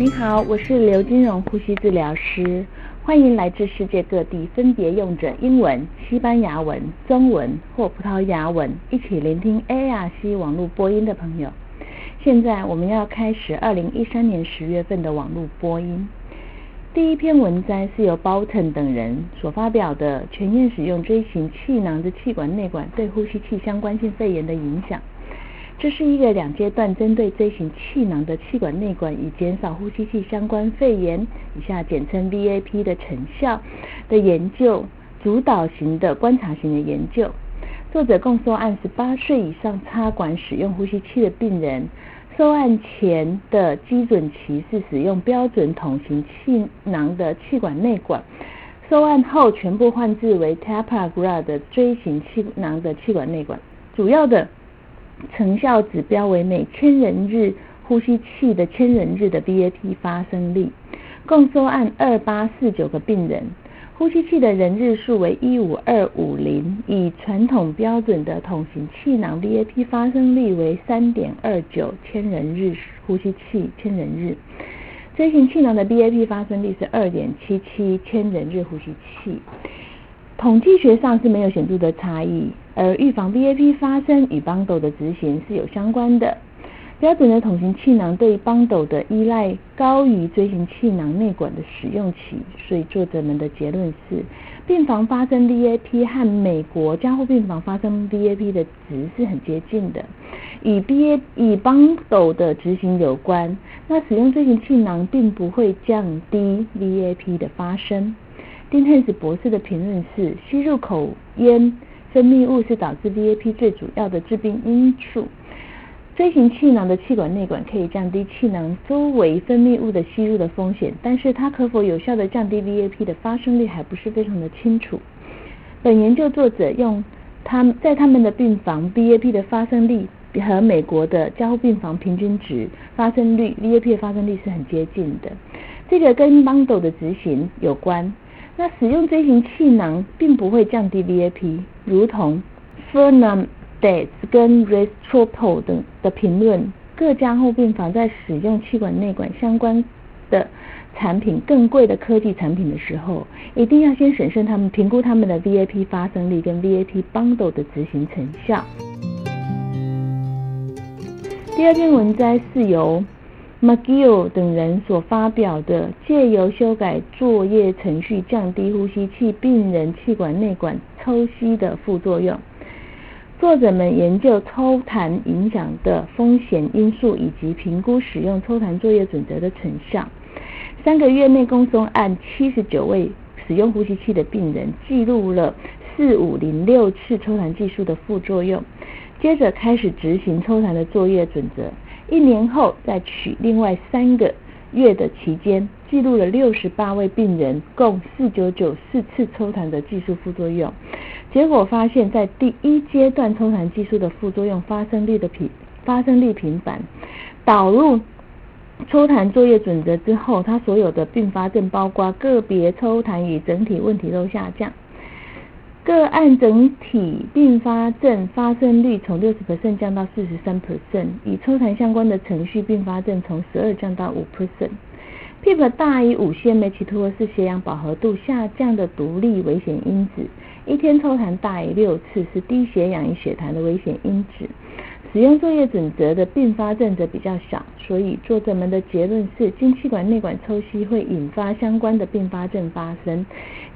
你好，我是刘金荣呼吸治疗师，欢迎来自世界各地分别用着英文、西班牙文、中文或葡萄牙文一起聆听 ARC 网络播音的朋友。现在我们要开始二零一三年十月份的网络播音。第一篇文章是由 Bolton 等人所发表的，全面使用锥形气囊的气管内管对呼吸器相关性肺炎的影响。这是一个两阶段针对锥形气囊的气管内管以减少呼吸器相关肺炎（以下简称 VAP） 的成效的研究，主导型的观察型的研究。作者共收案十八岁以上插管使用呼吸器的病人，收案前的基准期是使用标准筒型气囊的气管内管，收案后全部换置为 Tapagra 的锥形气囊的气管内管，主要的。成效指标为每千人日呼吸器的千人日的 VAP 发生率，共收案二八四九个病人，呼吸器的人日数为一五二五零，以传统标准的筒型气囊 VAP 发生率为三点二九千人日呼吸器千人日，锥形气囊的 VAP 发生率是二点七七千人日呼吸器。统计学上是没有显著的差异，而预防 VAP 发生与邦斗的执行是有相关的。标准的筒形气囊对邦斗的依赖高于锥形气囊内管的使用期，所以作者们的结论是，病房发生 VAP 和美国加护病房发生 VAP 的值是很接近的，与 BA 与邦斗的执行有关。那使用锥形气囊并不会降低 VAP 的发生。丁汉斯博士的评论是：吸入口烟分泌物是导致 VAP 最主要的致病因素。锥形气囊的气管内管可以降低气囊周围分泌物的吸入的风险，但是它可否有效的降低 VAP 的发生率还不是非常的清楚。本研究作者用他们在他们的病房 VAP 的发生率和美国的加护病房平均值发生率 VAP 的发生率是很接近的。这个跟 bundle 的执行有关。那使用锥形气囊并不会降低 VAP，如同 Fernandez 跟 r e s t r o p o 等的评论，各家后病房在使用气管内管相关的产品更贵的科技产品的时候，一定要先审慎他们评估他们的 VAP 发生率跟 VAP bundle 的执行成效。第二篇文摘是由。McGill 等人所发表的借由修改作业程序降低呼吸器病人气管内管抽吸的副作用。作者们研究抽痰影响的风险因素以及评估使用抽痰作业准则的成效。三个月内，共送按七十九位使用呼吸器的病人记录了四五零六次抽痰技术的副作用，接着开始执行抽痰的作业准则。一年后，再取另外三个月的期间，记录了六十八位病人共四九九四次抽痰的技术副作用。结果发现，在第一阶段抽痰技术的副作用发生率的频发生率频繁。导入抽痰作业准则之后，他所有的并发症，包括个别抽痰与整体问题都下降。个案整体并发症发生率从六十 percent 降到四十三 percent，与抽痰相关的程序并发症从十二降到五 percent。Pip 大于五 cmH2 是血氧饱和度下降的独立危险因子，一天抽痰大于六次是低血氧与血痰的危险因子。使用作业准则的并发症则比较小，所以作者们的结论是，经气管内管抽吸会引发相关的并发症发生。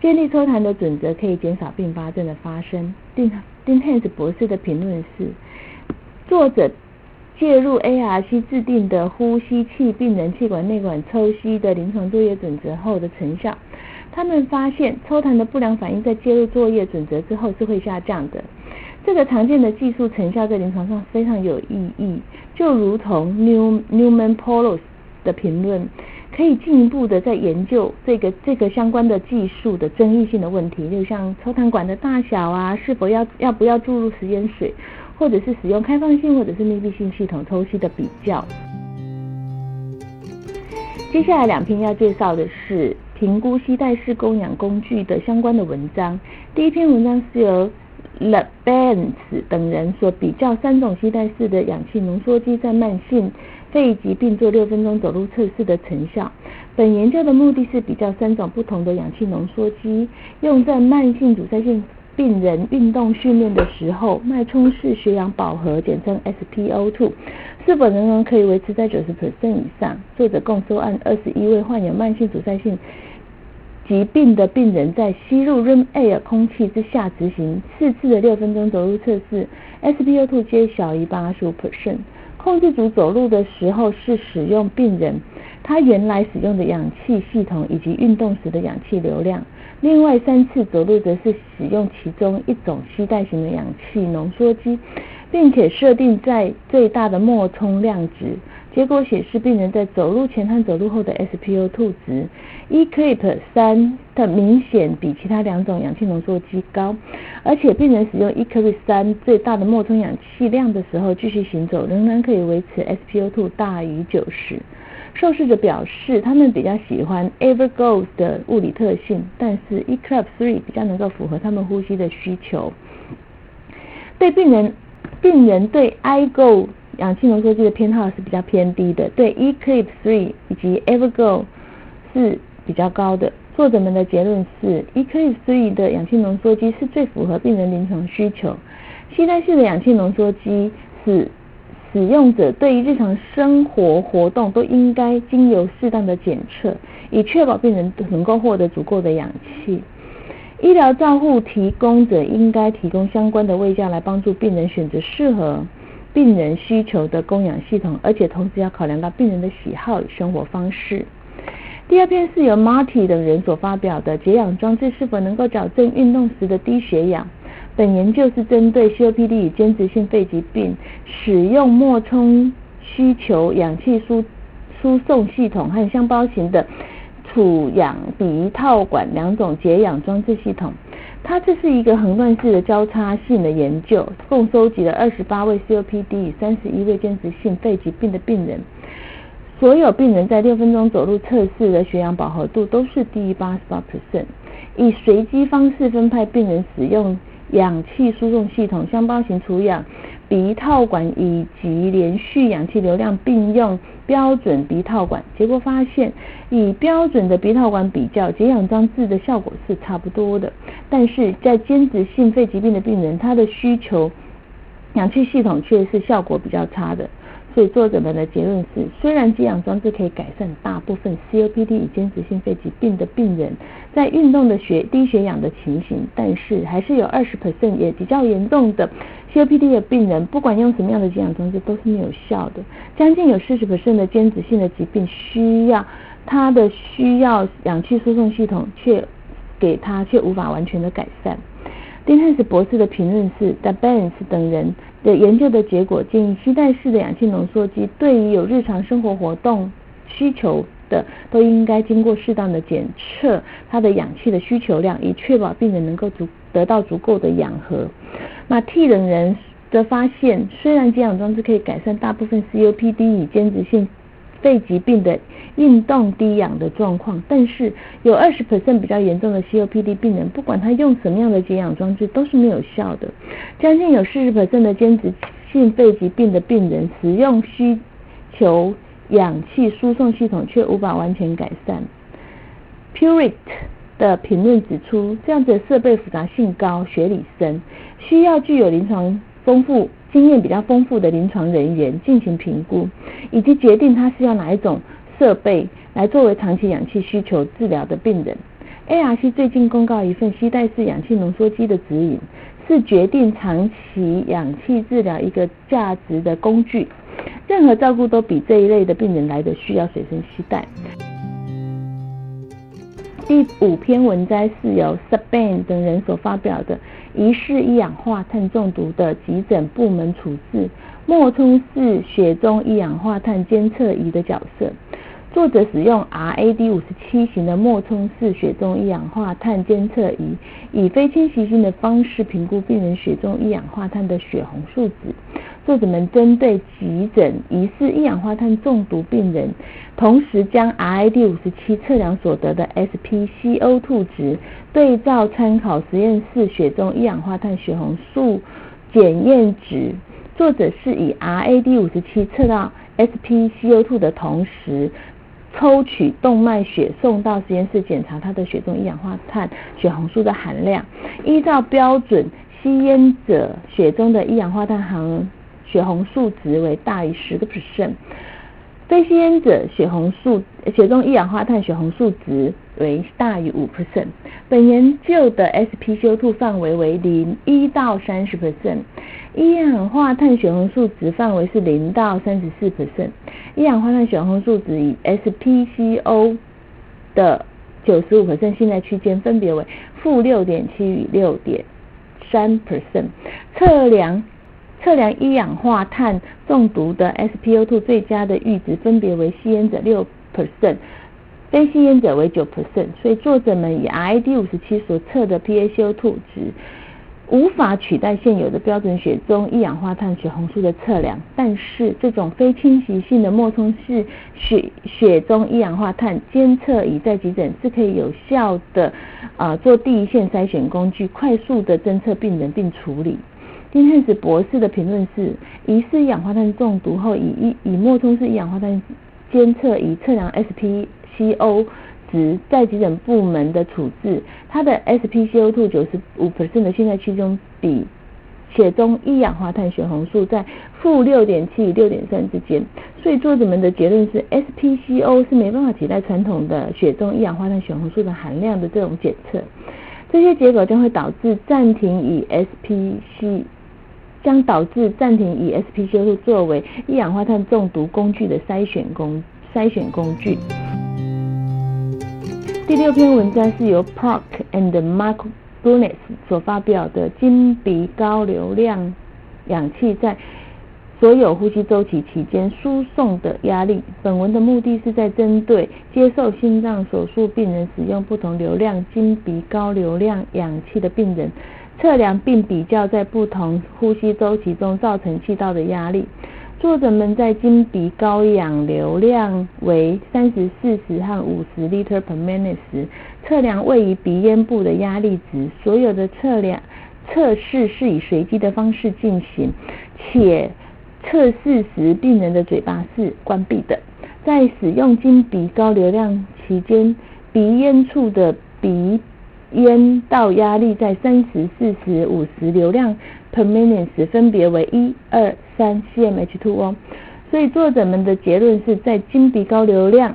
建立抽痰的准则可以减少并发症的发生。丁丁汉斯博士的评论是，作者介入 ARC 制定的呼吸器病人气管内管抽吸的临床作业准则后的成效。他们发现抽痰的不良反应在介入作业准则之后是会下降的。这个常见的技术成效在临床上非常有意义，就如同 New Newman Polos 的评论，可以进一步的在研究这个这个相关的技术的争议性的问题，就像抽痰管的大小啊，是否要要不要注入食盐水，或者是使用开放性或者是密闭性系统抽吸的比较。接下来两篇要介绍的是评估吸带式供氧工具的相关的文章。第一篇文章是由 l e b a n s 等人所比较三种吸带式的氧气浓缩机在慢性肺疾病做六分钟走路测试的成效。本研究的目的是比较三种不同的氧气浓缩机，用在慢性阻塞性病人运动训练的时候，脉冲式血氧饱和，简称 SpO2，是否仍然可以维持在九十 percent 以上。作者共收案二十一位患有慢性阻塞性疾病的病人，在吸入 room air 空气之下执行四次的六分钟走路测试，SpO2 皆小于八十五 percent。控制组走路的时候是使用病人。他原来使用的氧气系统以及运动时的氧气流量，另外三次走路则是使用其中一种吸带型的氧气浓缩机，并且设定在最大的脉冲量值。结果显示，病人在走路前和走路后的 SpO2 值 Eclipse 三的明显比其他两种氧气浓缩机高，而且病人使用 Eclipse 三最大的脉冲氧气量的时候继续行走，仍然可以维持 SpO2 大于九十。受试者表示，他们比较喜欢 Evergo 的物理特性，但是 Eclipse Three 比较能够符合他们呼吸的需求。对病人，病人对 iGo 氧气浓缩机的偏好是比较偏低的，对 Eclipse Three 以及 Evergo 是比较高的。作者们的结论是，Eclipse Three 的氧气浓缩机是最符合病人临床需求。吸带式的氧气浓缩机是。使用者对于日常生活活动都应该经由适当的检测，以确保病人能够获得足够的氧气。医疗照护提供者应该提供相关的卫教来帮助病人选择适合病人需求的供氧系统，而且同时要考量到病人的喜好与生活方式。第二篇是由 Marty 等人所发表的，解氧装置是否能够矫正运动时的低血氧。本研究是针对 COPD 与间质性肺疾病，使用脉冲需求氧气输输送系统和箱包型的储氧鼻套管两种解氧装置系统。它这是一个横断式的交叉性的研究，共收集了二十八位 COPD 与三十一位间质性肺疾病的病人。所有病人在六分钟走路测试的血氧饱和度都是低于八十八 percent。以随机方式分派病人使用。氧气输送系统、箱包型储氧鼻套管以及连续氧气流量并用标准鼻套管，结果发现，以标准的鼻套管比较，解氧装置的效果是差不多的。但是在间质性肺疾病的病人，他的需求氧气系统却是效果比较差的。所以作者们的结论是，虽然解氧装置可以改善大部分 COPD 与间质性肺疾病的病人在运动的血低血氧的情形，但是还是有二十 percent 也比较严重的 COPD 的病人，不管用什么样的解氧装置都是没有效的。将近有四十%的间质性的疾病需要它的需要氧气输送系统，却给它却无法完全的改善。丁汉斯博士的评论是 d a b e n s 等人。的研究的结果建议，吸带式的氧气浓缩机对于有日常生活活动需求的，都应该经过适当的检测它的氧气的需求量，以确保病人能够足得到足够的氧合。那 T 等人的发现，虽然接氧装置可以改善大部分 COPD 与间质性肺疾病的运动低氧的状况，但是有二十 percent 比较严重的 COPD 病人，不管他用什么样的解氧装置都是没有效的。将近有四十 percent 的间质性肺疾病的病人，使用需求氧气输送系统却无法完全改善。Purit 的评论指出，这样子的设备复杂性高、学理深，需要具有临床丰富。经验比较丰富的临床人员进行评估，以及决定他是要哪一种设备来作为长期氧气需求治疗的病人。ARC 最近公告一份吸带式氧气浓缩机的指引，是决定长期氧气治疗一个价值的工具。任何照顾都比这一类的病人来的需要随身携带。第五篇文摘是由 Saban 等人所发表的。疑似一氧化碳中毒的急诊部门处置，脉冲式血中一氧化碳监测仪的角色。作者使用 RAD 五十七型的脉冲式血中一氧化碳监测仪，以非侵袭性的方式评估病人血中一氧化碳的血红素值。作者们针对急诊疑似一氧化碳中毒病人，同时将 RAD 五十七测量所得的 SpCO2 值对照参考实验室血中一氧化碳血红素检验值。作者是以 RAD 五十七测到 SpCO2 的同时，抽取动脉血送到实验室检查他的血中一氧化碳血红素的含量。依照标准，吸烟者血中的一氧化碳含血红素值为大于十个 percent。非吸烟者血红素血中一氧化碳血红素值为大于五 percent。本研究的 SpCO2 范围为零一到三十 percent，一氧化碳血红素值范围是零到三十四 percent。一氧化碳血红素值与 SpCO 的九十五 percent 现在区间分别为负六点七与六点三 percent。测量测量一氧化碳中毒的 SpO2 最佳的阈值分别为吸烟者六 percent，非吸烟者为九 percent。所以作者们以 ID 五十七所测的 PaCO2 值无法取代现有的标准血中一氧化碳血红素的测量，但是这种非侵袭性的脉冲式血血中一氧化碳监测仪在急诊是可以有效的啊做第一线筛选工具，快速的侦测病人并处理。丁汉斯博士的评论是：疑似一氧化碳中毒后，以一以脉冲式一氧化碳监测仪测量 SpCO 值，在急诊部门的处置，它的 SpCO2 九十五 percent 的现在区中比血中一氧化碳血红素在负六点七与六点三之间。所以作者们的结论是，SpCO 是没办法取代传统的血中一氧化碳血红素的含量的这种检测。这些结果将会导致暂停以 SpC。将导致暂停以 SP 修复作为一氧化碳中毒工具的筛选工筛选工具。第六篇文章是由 Park and Mark Brunis 所发表的金鼻高流量氧气在所有呼吸周期期间输送的压力。本文的目的是在针对接受心脏手术病人使用不同流量金鼻高流量氧气的病人。测量并比较在不同呼吸周期中造成气道的压力。作者们在经鼻高氧流量为三十四十和五十 liter per minute 时，测量位于鼻咽部的压力值。所有的测量测试是以随机的方式进行，且测试时病人的嘴巴是关闭的。在使用经鼻高流量期间，鼻咽处的鼻烟道压力在三十、四十、五十流量 per minute 时，分别为一、二、三 cmH2O。所以作者们的结论是在金鼻高流量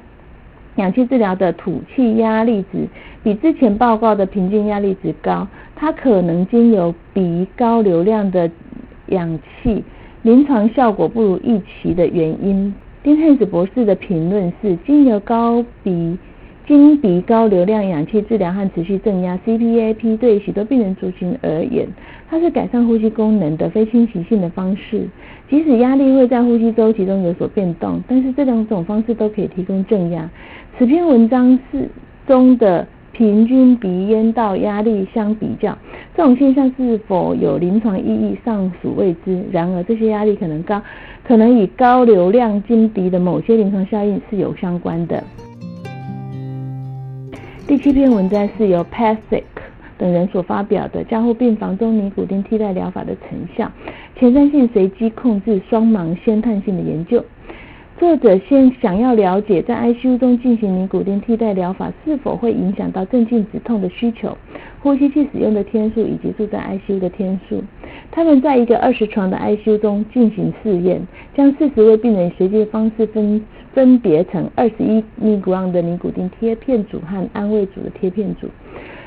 氧气治疗的吐气压力值比之前报告的平均压力值高，它可能经由鼻高流量的氧气临床效果不如预期的原因。丁汉斯博士的评论是经由高鼻经鼻高流量氧气治疗和持续正压 （CPAP） 对许多病人族群而言，它是改善呼吸功能的非侵袭性的方式。即使压力会在呼吸周期中有所变动，但是这两种方式都可以提供正压。此篇文章是中的平均鼻咽道压力相比较，这种现象是否有临床意义尚属未知。然而，这些压力可能高，可能与高流量经鼻的某些临床效应是有相关的。第七篇文章是由 Pasick 等人所发表的加护病房中尼古丁替代疗法的成效，前瞻性随机控制双盲先探性的研究。作者先想要了解在 ICU 中进行尼古丁替代疗法是否会影响到镇静止痛的需求、呼吸器使用的天数以及住在 ICU 的天数。他们在一个二十床的 ICU 中进行试验，将四十位病人随机方式分。分别成二十一 mg 的尼古丁贴片组和安慰组的贴片组，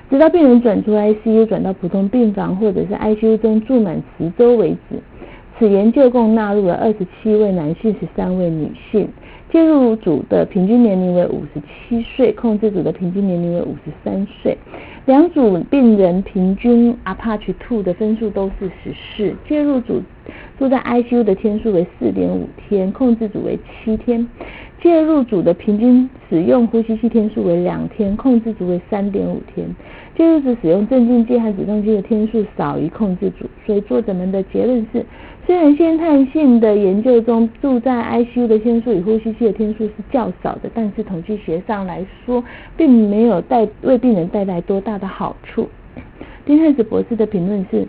直到病人转出 ICU 转到普通病房或者是 ICU 中住满十周为止。此研究共纳入了二十七位男性、十三位女性。介入组的平均年龄为五十七岁，控制组的平均年龄为五十三岁。两组病人平均 Apache Two 的分数都是十四。介入组住在 ICU 的天数为四点五天，控制组为七天。介入组的平均使用呼吸器天数为两天，控制组为三点五天。介入组使用镇静剂和止痛剂的天数少于控制组，所以作者们的结论是：虽然先探性的研究中住在 ICU 的天数与呼吸器的天数是较少的，但是统计学上来说，并没有带为病人带来多大的好处。丁汉斯博士的评论是。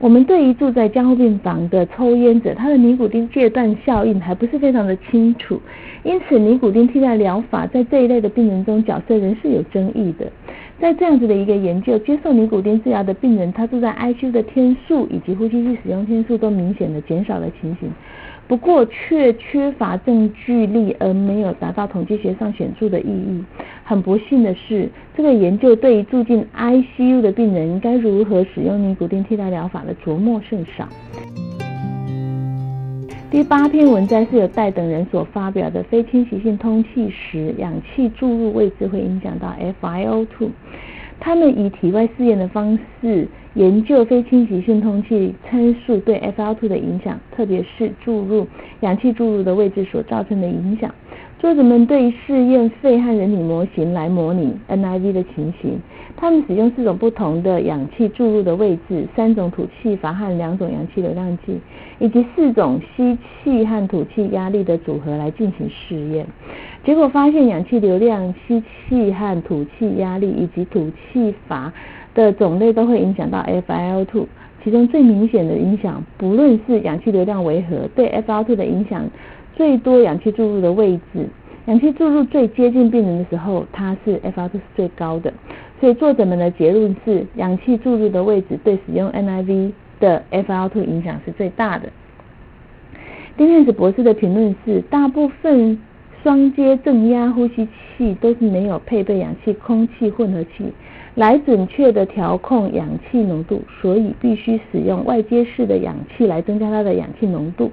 我们对于住在加护病房的抽烟者，他的尼古丁戒断效应还不是非常的清楚，因此尼古丁替代疗法在这一类的病人中角色仍是有争议的。在这样子的一个研究，接受尼古丁治疗的病人，他住在 ICU 的天数以及呼吸器使用天数都明显的减少了情形。不过却缺乏证据力，而没有达到统计学上显著的意义。很不幸的是，这个研究对于住进 ICU 的病人该如何使用尼古丁替代疗法的琢磨甚少。第八篇文章是由戴等人所发表的，非侵袭性通气时氧气注入位置会影响到 FiO2。他们以体外试验的方式研究非侵袭性通气参数对 FiO2 的影响，特别是注入氧气注入的位置所造成的影响。作者们对试验肺和人体模型来模拟 NIV 的情形。他们使用四种不同的氧气注入的位置、三种吐气阀和两种氧气流量计，以及四种吸气和吐气压力的组合来进行试验。结果发现，氧气流量、吸气和吐气压力以及吐气阀的种类都会影响到 FiO2。其中最明显的影响，不论是氧气流量为何，对 FiO2 的影响最多。氧气注入的位置，氧气注入最接近病人的时候，它是 FiO2 是最高的。所以作者们的结论是，氧气注入的位置对使用 NIV 的 FiO2 影响是最大的。丁汉子博士的评论是，大部分双阶正压呼吸器都是没有配备氧气空气混合器来准确的调控氧气浓度，所以必须使用外接式的氧气来增加它的氧气浓度。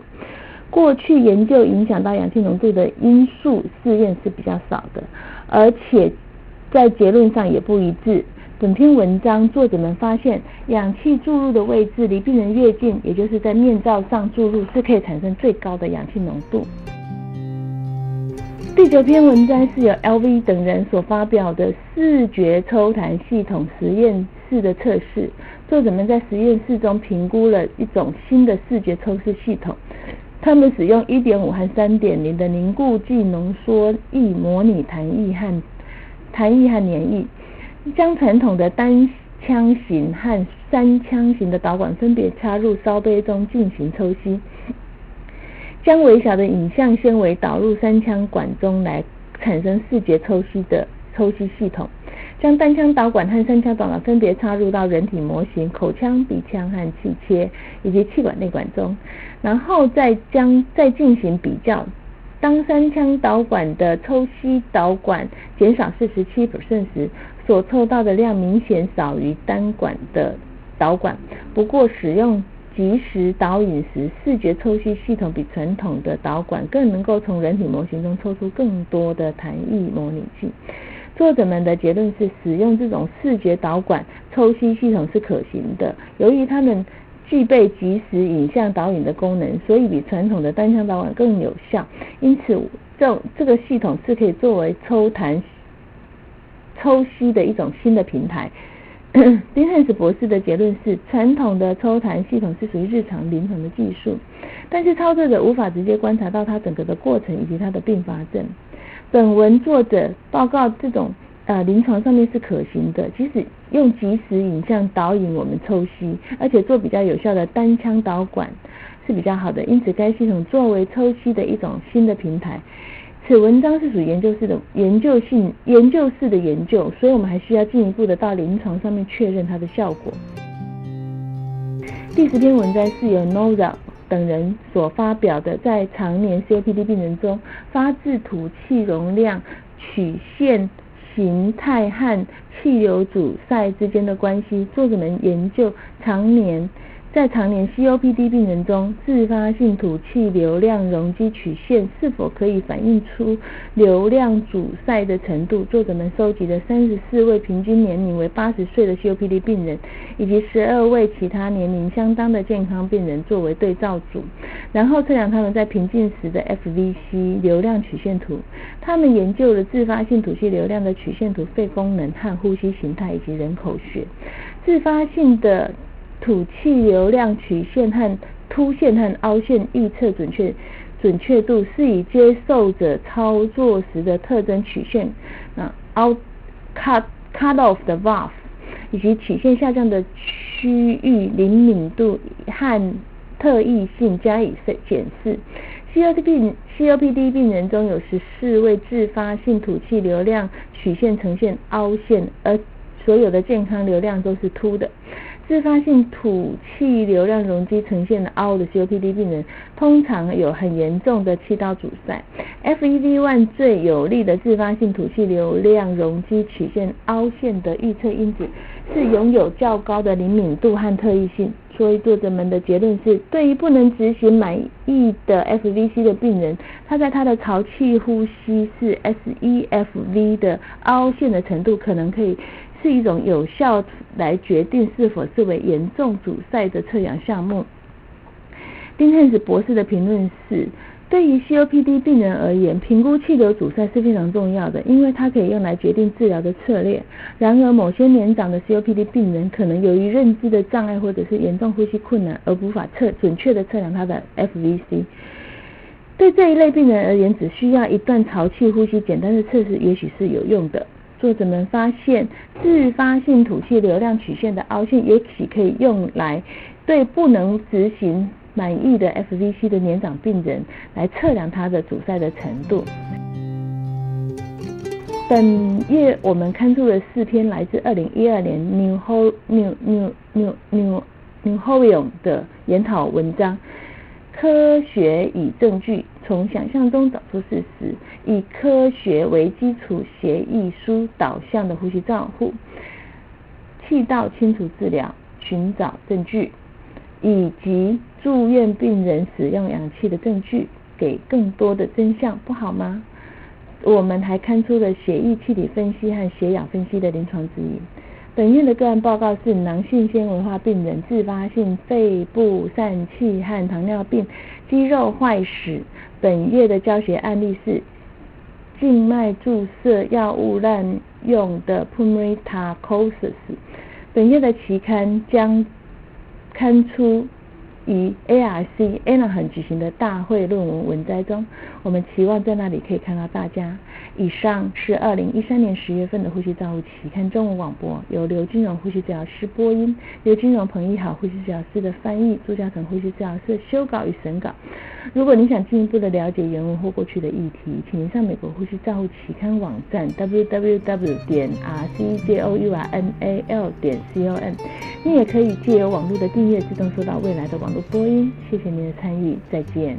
过去研究影响到氧气浓度的因素试验是比较少的，而且。在结论上也不一致。本篇文章作者们发现，氧气注入的位置离病人越近，也就是在面罩上注入，是可以产生最高的氧气浓度。第九篇文章是由 LV 等人所发表的视觉抽痰系统实验室的测试。作者们在实验室中评估了一种新的视觉抽试系统，他们使用1.5和3.0的凝固剂浓缩液模拟痰液和。痰液和粘液，将传统的单腔型和三腔型的导管分别插入烧杯中进行抽吸，将微小的影像纤维导入三腔管中来产生视觉抽吸的抽吸系统，将单腔导管和三腔导管分别插入到人体模型口腔、鼻腔和气切以及气管内管中，然后再将再进行比较。当三腔导管的抽吸导管减少四十七时，所抽到的量明显少于单管的导管。不过，使用即时导引时，视觉抽吸系统比传统的导管更能够从人体模型中抽出更多的痰液模拟器。作者们的结论是，使用这种视觉导管抽吸系统是可行的。由于他们具备即时影像导引的功能，所以比传统的单腔导管更有效。因此，这这个系统是可以作为抽痰、抽吸的一种新的平台。丁汉斯博士的结论是，传统的抽痰系统是属于日常临床的技术，但是操作者无法直接观察到它整个的过程以及它的并发症。本文作者报告这种。呃，临床上面是可行的，即使用即时影像导引我们抽吸，而且做比较有效的单腔导管是比较好的。因此，该系统作为抽吸的一种新的平台。此文章是属于研究室的研究性研究室的研究，所以我们还需要进一步的到临床上面确认它的效果。第十篇文章是由 Nora 等人所发表的，在常年 COPD 病人中发自吐气容量曲线。形态和气流阻塞之间的关系，作者们研究常年。在常年 COPD 病人中，自发性吐气流量容积曲线是否可以反映出流量阻塞的程度？作者们收集了三十四位平均年龄为八十岁的 COPD 病人，以及十二位其他年龄相当的健康病人作为对照组，然后测量他们在平静时的 FVC 流量曲线图。他们研究了自发性吐气流量的曲线图、肺功能和呼吸形态以及人口学。自发性的吐气流量曲线和凸线和凹线预测准确准确度是以接受者操作时的特征曲线，啊，out cut cut off the valve，以及曲线下降的区域灵敏度和特异性加以检视。COPD COPD 病人中有十四位自发性吐气流量曲线呈现凹陷，而所有的健康流量都是凸的。自发性吐气流量容积呈现的凹的 COPD 病人，通常有很严重的气道阻塞。FEV1 最有力的自发性吐气流量容积曲线凹陷的预测因子，是拥有较高的灵敏度和特异性。所以作者们的结论是，对于不能执行满意的 FVC 的病人，他在他的潮气呼吸是 SEFV 的凹陷的程度，可能可以是一种有效来决定是否视为严重阻塞的测量项目。丁汉斯博士的评论是。对于 COPD 病人而言，评估气流阻塞是非常重要的，因为它可以用来决定治疗的策略。然而，某些年长的 COPD 病人可能由于认知的障碍或者是严重呼吸困难，而无法测准确的测量他的 FVC。对这一类病人而言，只需要一段潮气呼吸简单的测试，也许是有用的。作者们发现，自发性吐气流量曲线的凹陷，也许可以用来对不能执行。满意的 FVC 的年长病人来测量它的阻塞的程度。本月我们刊出了四篇来自二零一二年 New Ho New New New New New Hovion 的研讨文章。科学与证据，从想象中找出事实，以科学为基础协议书导向的呼吸照护，气道清除治疗，寻找证据。以及住院病人使用氧气的证据，给更多的真相，不好吗？我们还看出了血液气体分析和血氧分析的临床指引。本院的个案报告是囊性纤维化病人自发性肺部疝气和糖尿病肌肉坏死。本月的教学案例是静脉注射药物滥用的 pulmonary t a c o s i s。本月的期刊将。刊出于 ARC a n a h e i 举行的大会论文文摘中，我们期望在那里可以看到大家。以上是二零一三年十月份的呼吸照护期刊中文广播，由刘金荣呼吸治疗师播音，刘金荣彭一好呼吸治疗师的翻译，朱嘉诚呼吸治疗师修稿与审稿。如果你想进一步的了解原文或过去的议题，请您上美国呼吸照护期刊网站 www 点 rcjournal 点 com。你也可以借由网络的订阅，自动收到未来的网络播音。谢谢您的参与，再见。